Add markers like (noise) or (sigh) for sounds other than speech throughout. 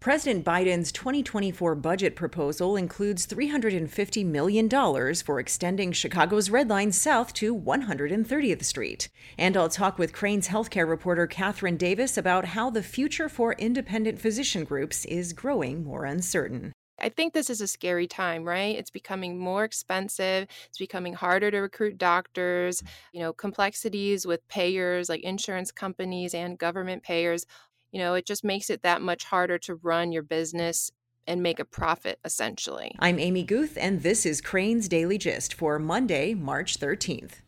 President Biden's 2024 budget proposal includes $350 million for extending Chicago's Red Line south to 130th Street. And I'll talk with Crain's healthcare reporter Katherine Davis about how the future for independent physician groups is growing more uncertain. I think this is a scary time, right? It's becoming more expensive. It's becoming harder to recruit doctors. You know, complexities with payers like insurance companies and government payers you know, it just makes it that much harder to run your business and make a profit, essentially. I'm Amy Guth, and this is Crain's Daily Gist for Monday, March 13th.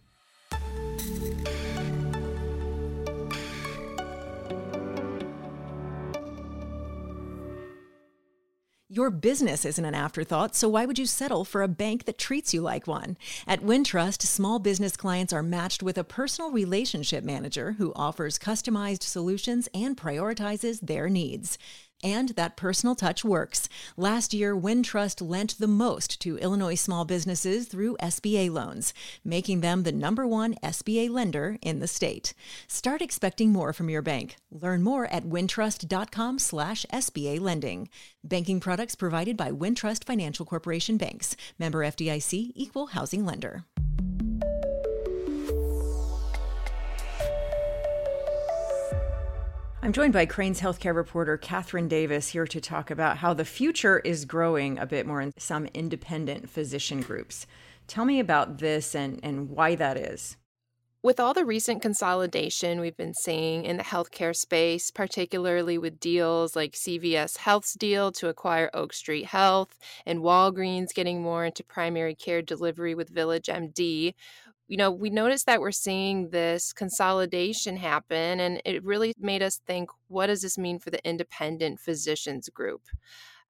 Your business isn't an afterthought, so why would you settle for a bank that treats you like one? At Wintrust, small business clients are matched with a personal relationship manager who offers customized solutions and prioritizes their needs. And that personal touch works. Last year, Wintrust lent the most to Illinois small businesses through SBA loans, making them the number one SBA lender in the state. Start expecting more from your bank. Learn more at wintrust.com/sba lending. Banking products provided by Wintrust Financial Corporation Banks. Member FDIC. Equal housing lender. I'm joined by Crain's healthcare reporter Katherine Davis here to talk about how the future is growing a bit more in some independent physician groups. Tell me about this and, and why that is. With all the recent consolidation we've been seeing in the healthcare space, particularly with deals like CVS Health's deal to acquire Oak Street Health and Walgreens getting more into primary care delivery with Village MD, you know, we noticed that we're seeing this consolidation happen, and it really made us think what does this mean for the independent physicians group?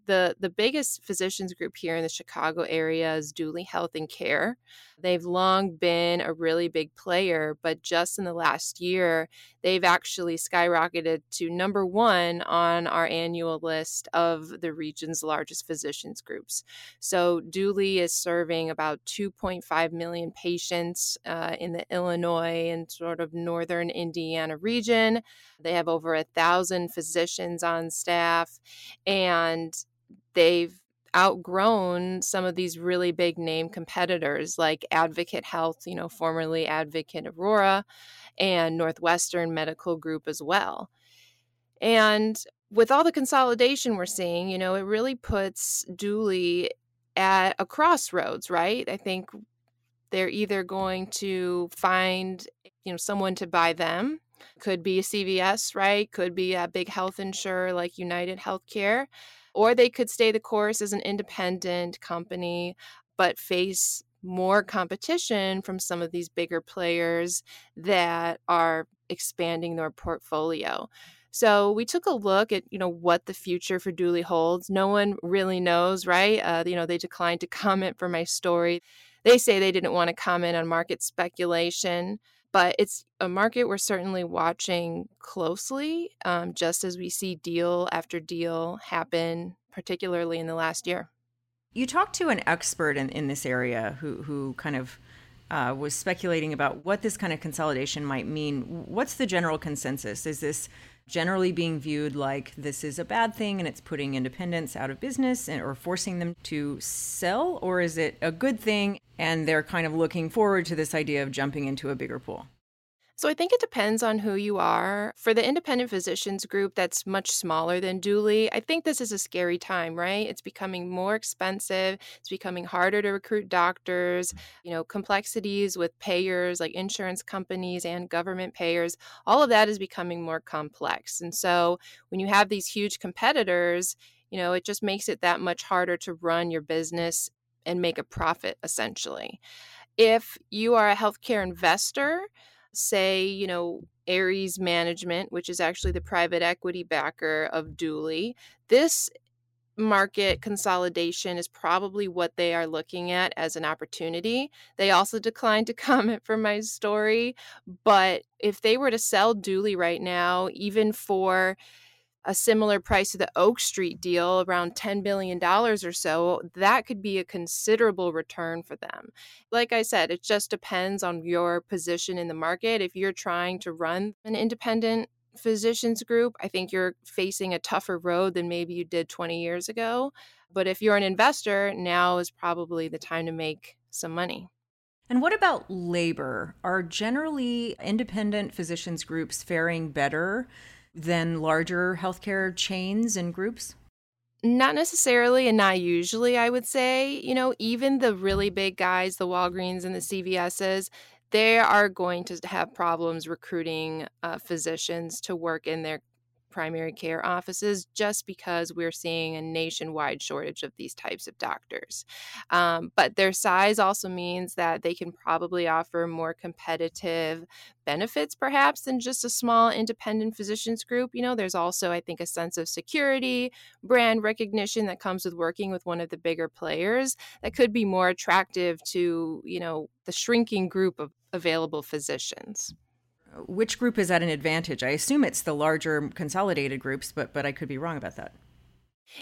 The the biggest physicians group here in the Chicago area is Duly Health and Care. They've long been a really big player, but just in the last year, they've actually skyrocketed to number one on our annual list of the region's largest physicians groups. So Duly is serving about 2.5 million patients uh, in the Illinois and sort of northern Indiana region. They have over a thousand physicians on staff, and they've outgrown some of these really big name competitors like Advocate Health, you know, formerly Advocate Aurora, and Northwestern Medical Group as well. And with all the consolidation we're seeing, you know, it really puts Duly at a crossroads, right? I think they're either going to find, you know, someone to buy them. Could be a CVS, right? Could be a big health insurer like United Healthcare or they could stay the course as an independent company, but face more competition from some of these bigger players that are expanding their portfolio. So we took a look at you know what the future for Duly holds. No one really knows, right? Uh, you know they declined to (laughs) comment for my story. They say they didn't want to comment on market speculation but it's a market we're certainly watching closely, um, just as we see deal after deal happen, particularly in the last year. You talked to an expert in, in this area who, who kind of uh, was speculating about what this kind of consolidation might mean. What's the general consensus? Is this generally being viewed like this is a bad thing and it's putting independents out of business and, or forcing them to sell? Or is it a good thing and they're kind of looking forward to this idea of jumping into a bigger pool? So I think it depends on who you are. For the independent physicians group that's much smaller than Duly, I think this is a scary time, right? It's becoming more expensive. It's becoming harder to recruit doctors. You know, complexities with payers like insurance companies and government payers, all of that is becoming more complex. And so when you have these huge competitors, you know, it just makes it that much harder to run your business and make a profit essentially. If you are a healthcare investor, say, you know, Ares Management, which is actually the private equity backer of Duly, this market consolidation is probably what they are looking at as an opportunity. They also declined to (laughs) comment for my story, but if they were to sell Duly right now, even for a similar price to the Oak Street deal, around $10 billion or so, that could be a considerable return for them. Like I said, it just depends on your position in the market. If you're trying to run an independent physicians group, I think you're facing a tougher road than maybe you did 20 years ago. But if you're an investor, now is probably the time to make some money. And what about labor? Are generally independent physicians groups faring better than larger healthcare chains and groups? Not necessarily and not usually, I would say. You know, even the really big guys, the Walgreens and the CVS's, they are going to have problems recruiting uh, physicians to work in their primary care offices just because we're seeing a nationwide shortage of these types of doctors. Um, but their size also means that they can probably offer more competitive benefits, perhaps, than just a small independent physicians group. You know, there's also, I think, a sense of security, brand recognition that comes with working with one of the bigger players that could be more attractive to, you know, the shrinking group of available physicians which group is at an advantage? I assume it's the larger consolidated groups, but but I could be wrong about that.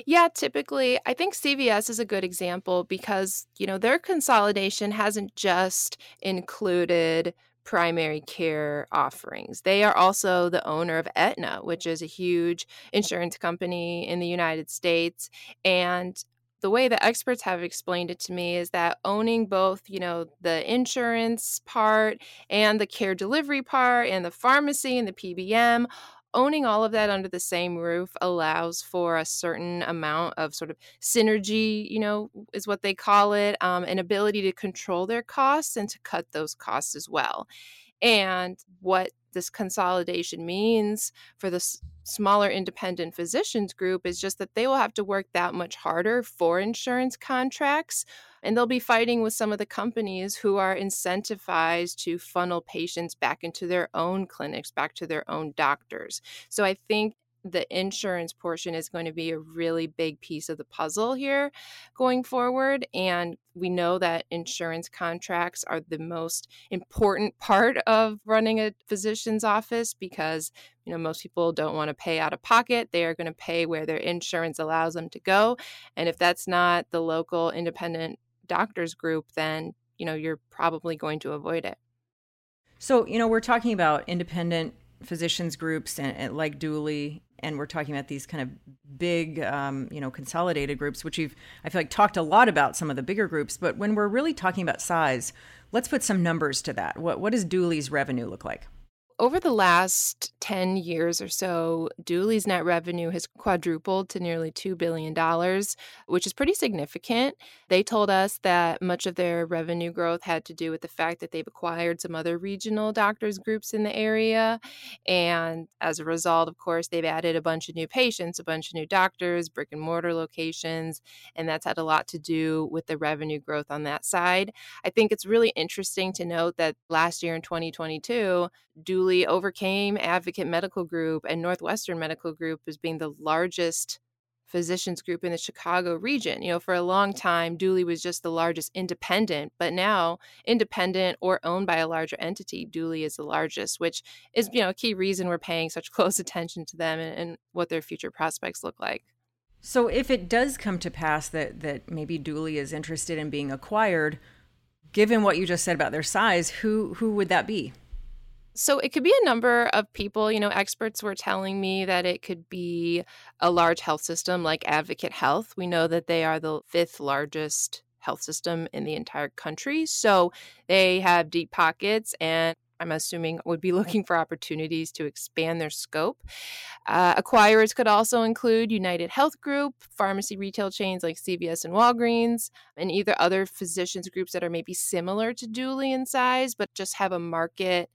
Yeah, typically, I think CVS is a good example because, you know, their consolidation hasn't just included primary care offerings. They are also the owner of Aetna, which is a huge insurance company in the United States. And the way the experts have explained it to me is that owning both, you know, the insurance part and the care delivery part and the pharmacy and the PBM, owning all of that under the same roof allows for a certain amount of sort of synergy, you know, is what they call it, um, an ability to control their costs and to cut those costs as well. And what this consolidation means for the smaller independent physicians group is just that they will have to work that much harder for insurance contracts and they'll be fighting with some of the companies who are incentivized to funnel patients back into their own clinics back to their own doctors. So i think the insurance portion is going to be a really big piece of the puzzle here going forward. And we know that insurance contracts are the most important part of running a physician's office because, you know, most people don't want to pay out of pocket. They are going to pay where their insurance allows them to go. And if that's not the local independent doctors group, then, you know, you're probably going to avoid it. So, you know, we're talking about independent physicians groups and, and like Duly and we're talking about these kind of big, um, you know, consolidated groups, which we've, I feel like, talked a lot about some of the bigger groups. But when we're really talking about size, let's put some numbers to that. What, what does Duly's revenue look like? Over the last 10 years or so, Duly's net revenue has quadrupled to nearly $2 billion, which is pretty significant. They told us that much of their revenue growth had to do with the fact that they've acquired some other regional doctors groups in the area. And as a result, of course, they've added a bunch of new patients, a bunch of new doctors, brick and mortar locations, and that's had a lot to do with the revenue growth on that side. I think it's really interesting to note that last year in 2022, Duly overcame Advocate Medical Group and Northwestern Medical Group as being the largest physicians group in the Chicago region. You know, for a long mm. time, Duly was just the largest independent, but now independent or owned by a larger entity, Duly is the largest, which is, you know, a key reason we're paying such (laughs) close attention to them and, and what their future prospects look like. So if it does come to pass that that maybe Duly is interested in being acquired, given what you just said about their size, who who would that be? So it could be a number of people. You know, experts were telling me that it could be a large health system like Advocate Health. We know that they are the fifth largest health system in the entire country. So they have deep pockets and I'm assuming would be (laughs) looking for opportunities to expand their scope. Uh, acquirers could also include United Health Group, pharmacy retail chains like CVS and Walgreens, and either other physicians groups that are maybe similar to Duly in size, but just have a market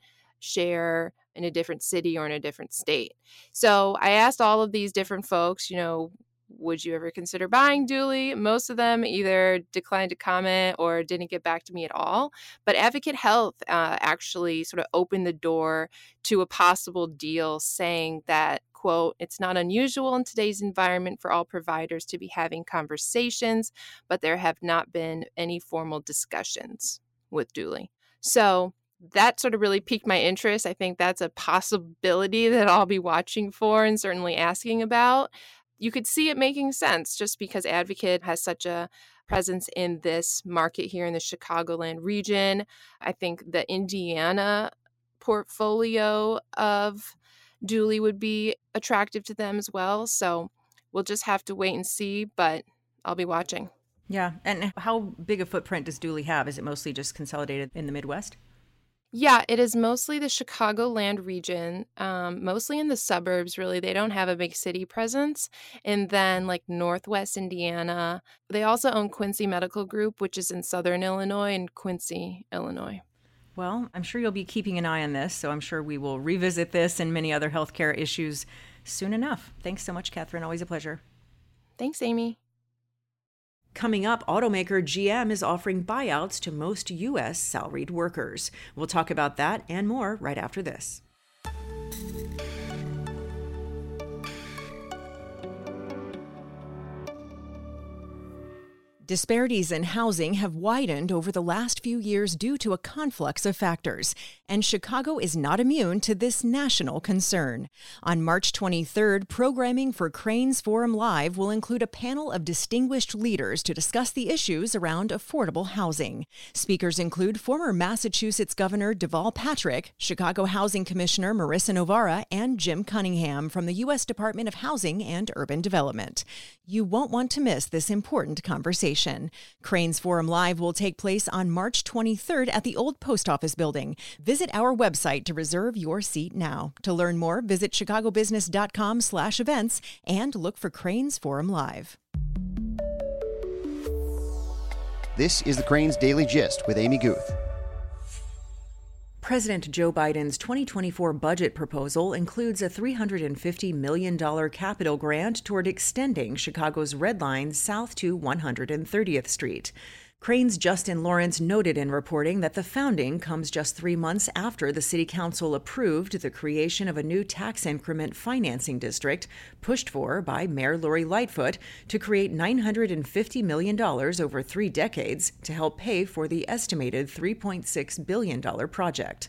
share in a different city or in a different state. So I asked all of these different folks, you know, would you ever consider buying Duly? Most of them either declined to comment or didn't get back to me at all. But Advocate Health uh, actually sort of opened the door to a possible deal, saying that quote, it's not unusual in today's environment for all providers to be having conversations, but there have not been any formal discussions with Duly. So that sort of really piqued my interest. I think that's a possibility that I'll be watching for and certainly asking about. You could see it making sense just because Advocate has such a presence in this market here in the Chicagoland region. I think the Indiana portfolio of Duly would be attractive to them as well. So we'll just have to wait and see, but I'll be watching. Yeah. And how big a footprint does Duly have? Is it mostly just consolidated in the Midwest? Yeah, it is mostly the Chicagoland region, um, mostly in the suburbs, really. They don't have a big city presence. And then, like Northwest Indiana, they also own Quincy Medical Group, which is in Southern Illinois and Quincy, Illinois. Well, I'm sure you'll be keeping an eye on this, so I'm sure we will revisit this and many other healthcare issues soon enough. Thanks so much, Katherine. Always a pleasure. Thanks, Amy. Coming up, automaker GM is offering buyouts to most U.S. salaried workers. We'll talk about that and more right after this. Disparities in housing have widened over the last few years due to a conflux of factors, and Chicago is not immune to this national concern. On March 23rd, programming for Crain's Forum Live will include a panel of distinguished leaders to discuss the issues around affordable housing. Speakers include former Massachusetts Governor Deval Patrick, Chicago Housing Commissioner Marissa Novara, and Jim Cunningham from the U.S. Department of Housing and Urban Development. You won't want to miss this important conversation Crain's Forum Live will take place on March 23rd at the Old Post Office Building. Visit our website to reserve your seat now. To learn more, visit chicagobusiness.com slash events and look for Crain's Forum Live. This is the Crain's Daily Gist with Amy Guth. President Joe Biden's 2024 budget proposal includes a $350 million capital grant toward extending Chicago's Red Line south to 130th Street. Crain's Justin Laurence noted in reporting that the founding comes just three months after the City Council approved the creation of a new tax increment financing district pushed for by Mayor Lori Lightfoot to create $950 million over three decades to help pay for the estimated $3.6 billion project.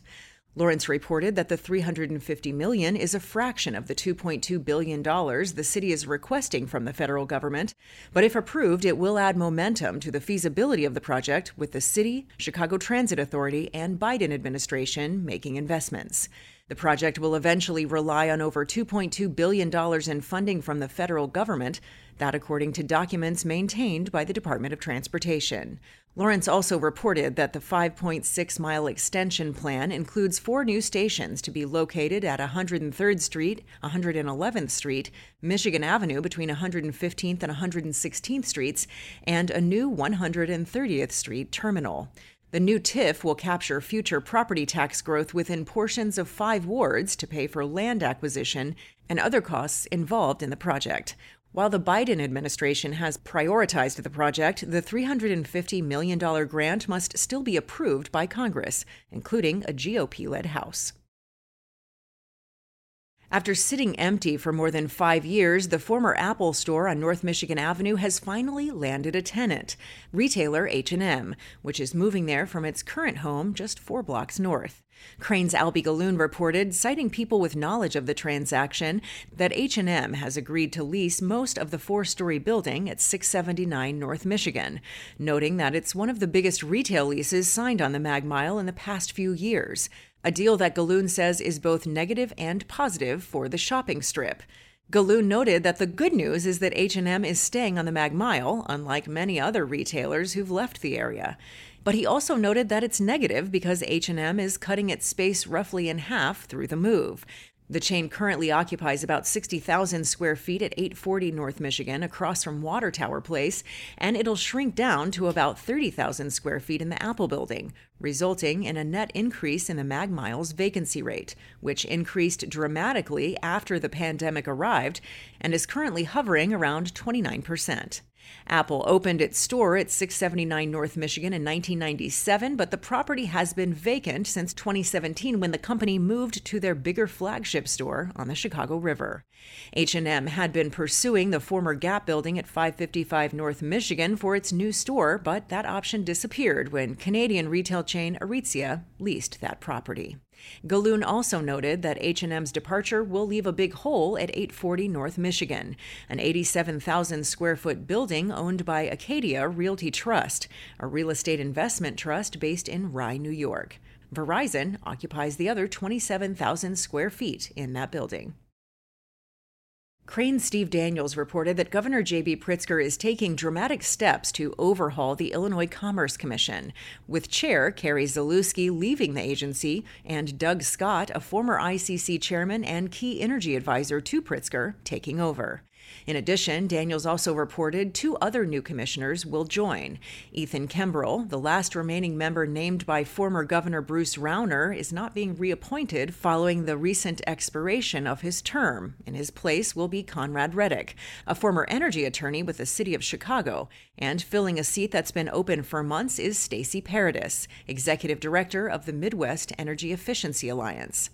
Laurence reported that the 350 million is a fraction of the 2.2 billion dollars the city is requesting from the federal government, but if approved, it will add momentum to the feasibility of the project with the city, Chicago Transit Authority, and Biden administration making investments. The project will eventually rely on over $2.2 billion in funding from the federal government, that according to documents maintained by the Department of Transportation. Laurence also reported that the 5.6 mile extension plan includes four new stations to be located at 103rd Street, 111th Street, Michigan Avenue between 115th and 116th Streets, and a new 130th Street terminal. The new TIF will capture future property tax growth within portions of five wards to pay for land acquisition and other costs involved in the project. While the Biden administration has prioritized the project, the $350 million grant must still be approved by Congress, including a GOP led House. After sitting empty for more than five years, the former Apple store on North Michigan Avenue has finally landed a tenant, retailer H&M, which is moving there from its current home just four blocks north. Crain's Alby Gallun reported, citing people with knowledge of the transaction, that H&M has agreed to lease most of the four-story building at 679 North Michigan, noting that it's one of the biggest retail leases signed on the Mag Mile in the past few years, a deal that Gallun says is both negative and positive for the shopping strip. Gallun noted that the good news is that H&M is staying on the Mag Mile, unlike many other retailers who've left the area. But he also noted that it's negative because H&M is cutting its space roughly in half through the move. The chain currently occupies about 60,000 square feet at 840 North Michigan across from Water Tower Place, and it'll shrink down to about 30,000 square feet in the Apple building, resulting in a net increase in the Mag Miles vacancy rate, which increased dramatically after the pandemic arrived and is currently hovering around 29%. Apple opened its store at 679 North Michigan in 1997, but the property has been vacant since 2017 when the company moved to their bigger flagship store on the Chicago River. H&M had been pursuing the former Gap building at 555 North Michigan for its new store, but that option disappeared when Canadian retail chain Aritzia leased that property. Gallun also noted that H&M's departure will leave a big hole at 840 North Michigan, an 87,000 square foot building owned by Acadia Realty Trust, a real estate investment trust based in Rye, New York. Verizon occupies the other 27,000 square feet in that building. Crain's Steve Daniels reported that Governor J.B. Pritzker is taking dramatic steps to overhaul the Illinois Commerce Commission, with Chair Carrie Zalewski leaving the agency and Doug Scott, a former ICC chairman and key energy advisor to Pritzker, taking over. In addition, Daniels also reported two other new commissioners will join. Ethan Kimbrell, the last remaining member named by former Governor Bruce Rauner, is not being reappointed following the recent expiration of his term. In his place will be Conrad Reddick, a former energy attorney with the city of Chicago, and filling a seat that's been open for months is Stacy Paradis, executive director of the Midwest Energy Efficiency Alliance.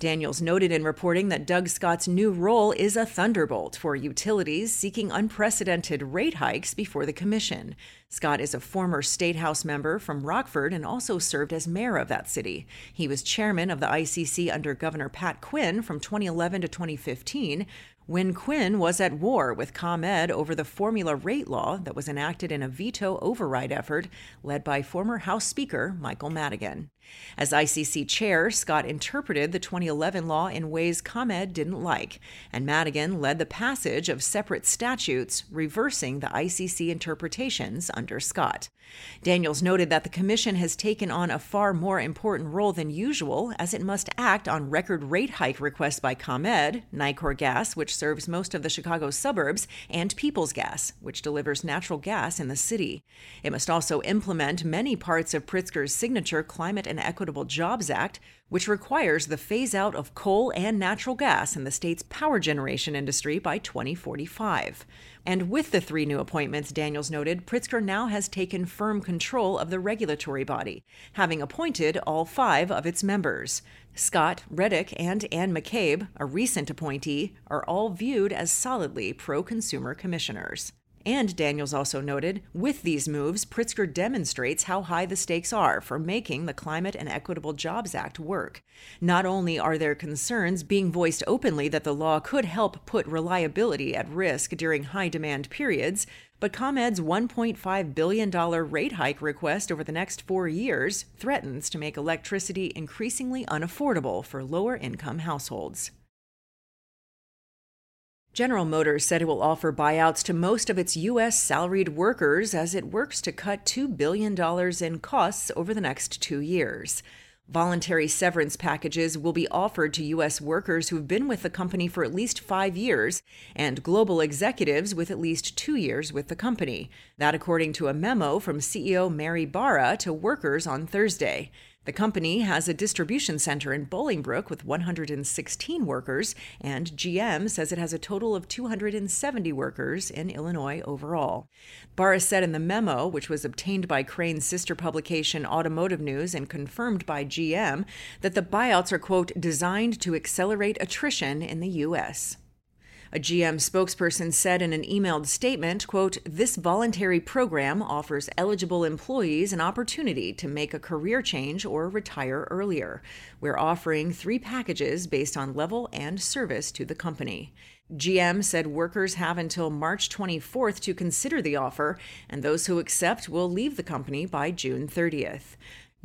Daniels noted in reporting that Doug Scott's new role is a thunderbolt for utilities seeking unprecedented rate hikes before the commission. Scott is a former state house member from Rockford and also served as mayor of that city. He was chairman of the ICC under Governor Pat Quinn from 2011 to 2015, when Quinn was at war with ComEd over the formula rate law that was enacted in a veto override effort led by former House Speaker Michael Madigan. As ICC chair, Scott interpreted the 2011 law in ways ComEd didn't like, and Madigan led the passage of separate statutes reversing the ICC interpretations under Scott. Daniels noted that the Commission has taken on a far more important role than usual as it must act on record rate hike requests by ComEd, Nicor Gas, which serves most of the Chicago suburbs, and Peoples Gas, which delivers natural gas in the city. It must also implement many parts of Pritzker's signature Climate and Equitable Jobs Act, which requires the phase out of coal and natural gas in the state's power generation industry by 2045. And with the three new appointments, Daniels noted, Pritzker now has taken firm control of the regulatory body, having appointed all five of its members. Scott, Reddick, and Ann McCabe, a recent appointee, are all viewed as solidly pro consumer commissioners. And Daniels also noted, with these moves, Pritzker demonstrates how high the stakes are for making the Climate and Equitable Jobs Act work. Not only are there concerns being voiced openly that the law could help put reliability at risk during high demand periods, but ComEd's $1.5 billion rate hike request over the next four years threatens to make electricity increasingly unaffordable for lower income households. General Motors said it will offer buyouts to most of its U.S. salaried workers as it works to cut $2 billion in costs over the next two years. Voluntary severance packages will be offered to U.S. workers who've been with the company for at least five years and global executives with at least two years with the company. That, according to a memo from CEO Mary Barra to workers on Thursday. The company has a distribution center in Bolingbrook with 116 workers, and GM says it has a total of 270 workers in Illinois overall. Barra said in the memo, which was obtained by Crain's sister publication Automotive News and confirmed by GM, that the buyouts are, quote, designed to accelerate attrition in the U.S. A GM spokesperson said in an emailed statement, quote, "This voluntary program offers eligible employees an opportunity to make a career change or retire earlier. We're offering 3 packages based on level and service to the company." GM said workers have until March 24th to consider the offer, and those who accept will leave the company by June 30th.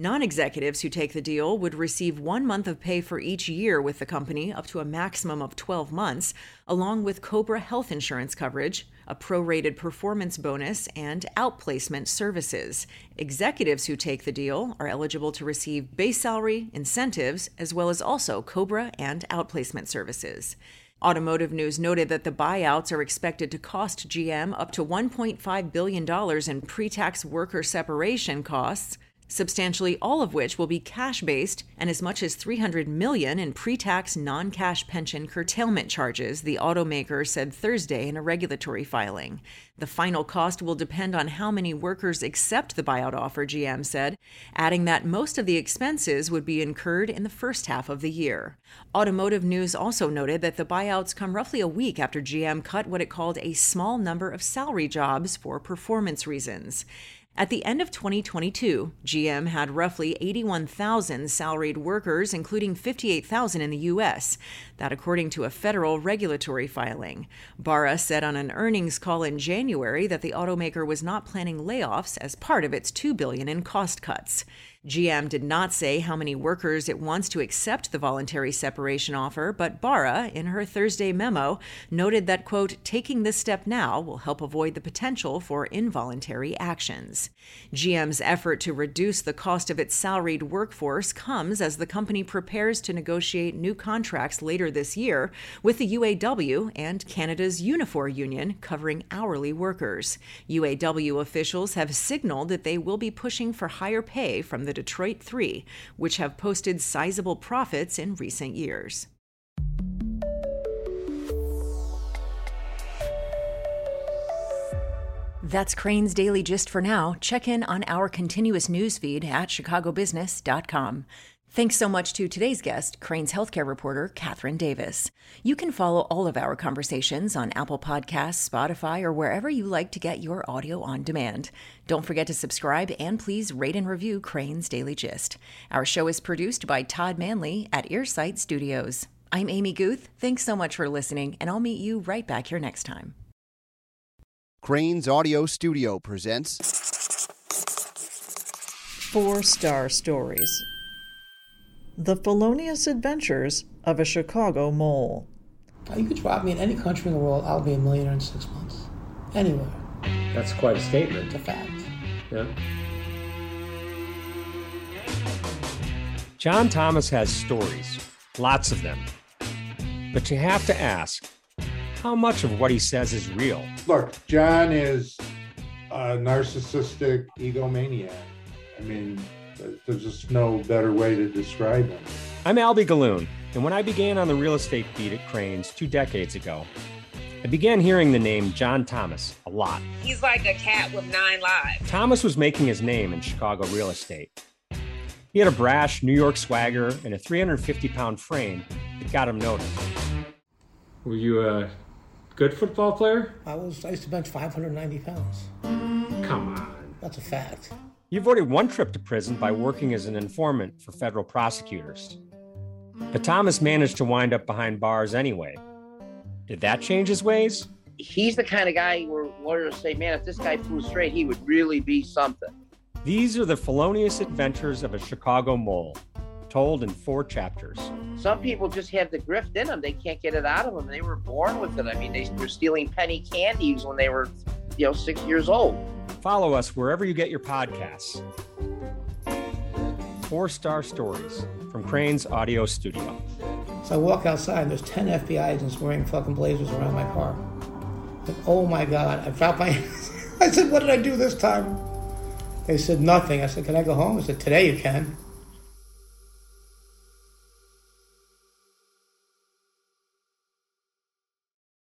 Non executives who take the deal would receive one month of pay for each year with the company, up to a maximum of 12 months, along with COBRA health insurance coverage, a prorated performance bonus, and outplacement services. Executives who take the deal are eligible to receive base salary, incentives, as well as also COBRA and outplacement services. Automotive News noted that the buyouts are expected to cost GM up to $1.5 billion in pre tax worker separation costs substantially all of which will be cash-based and as much as 300 million in pre-tax non-cash pension curtailment charges, the automaker said Thursday in a regulatory filing. The final cost will depend on how many workers accept the buyout offer, GM said, adding that most of the expenses would be incurred in the first half of the year. Automotive News also noted that the buyouts come roughly a week after GM cut what it called a small number of salary jobs for performance reasons. At the end of 2022, GM had roughly 81,000 salaried workers, including 58,000 in the U.S. That, according to a federal regulatory filing. Barra said on an earnings call in January that the automaker was not planning layoffs as part of its 2 billion in cost cuts. GM did not say how many workers it wants to accept the voluntary separation offer, but Barra, in her Thursday memo, noted that, quote, taking this step now will help avoid the potential for involuntary actions. GM's effort to reduce the cost of its salaried workforce comes as the company prepares to negotiate new contracts later this year with the UAW and Canada's Unifor union covering hourly workers. UAW officials have signaled that they will be pushing for higher pay from the Detroit Three, which have posted sizable profits in recent years. That's Crain's Daily Gist for now. Check in on our continuous news feed at chicagobusiness.com. Thanks so much to today's guest, Crain's healthcare reporter, Katherine Davis. You can follow all of our conversations on Apple Podcasts, Spotify, or wherever you like to get your audio on demand. Don't forget to subscribe and please rate and review Crain's Daily Gist. Our show is produced by Todd Manley at Earsight Studios. I'm Amy Guth. Thanks so much for listening, and I'll meet you right back here next time. Crain's Audio Studio presents Four Star Stories The Felonious Adventures of a Chicago Mole. You could drop me in any country in the world, I'll be a millionaire in six months. Anywhere. That's quite a statement. It's a fact. Yeah. John Thomas has stories, lots of them. But you have to ask how much of what he says is real? Look, John is a narcissistic egomaniac. I mean, there's just no better way to describe him. I'm Alby Gallun, and when I began on the real estate beat at Crain's two decades ago, I began hearing the name John Thomas a lot. He's like a cat with nine lives. Thomas was making his name in Chicago real estate. He had a brash New York swagger and a 350 pound frame that got him noticed. Were you a good football player? I was I used to bench 590 pounds. Come on. That's a fact. He avoided one trip to prison by working as an informant for federal prosecutors. But Thomas managed to wind up behind bars anyway. Did that change his ways? He's the kind of guy where lawyers say, man, if this guy flew straight, he would really be something. These are the felonious adventures of a Chicago mole, told in four chapters. Some people just have the grift in them. They can't get it out of them. They were born with it. I mean, they were stealing penny candies when they were, you know, six years old. Follow us wherever you get your podcasts. Four Star Stories from Crain's Audio Studio. So I walk outside and there's 10 FBI agents wearing fucking blazers around my car. Like, oh my God. I dropped my (laughs) I said, what did I do this time? They said, nothing. I said, can I go home? I said, today you can.